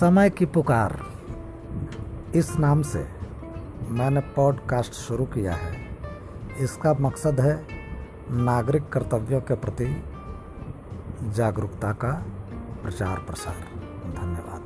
समय की पुकार। इस नाम से मैंने पॉडकास्ट शुरू किया है। इसका मकसद है नागरिक कर्तव्यों के प्रति जागरूकता का प्रचार प्रसार धन्यवाद।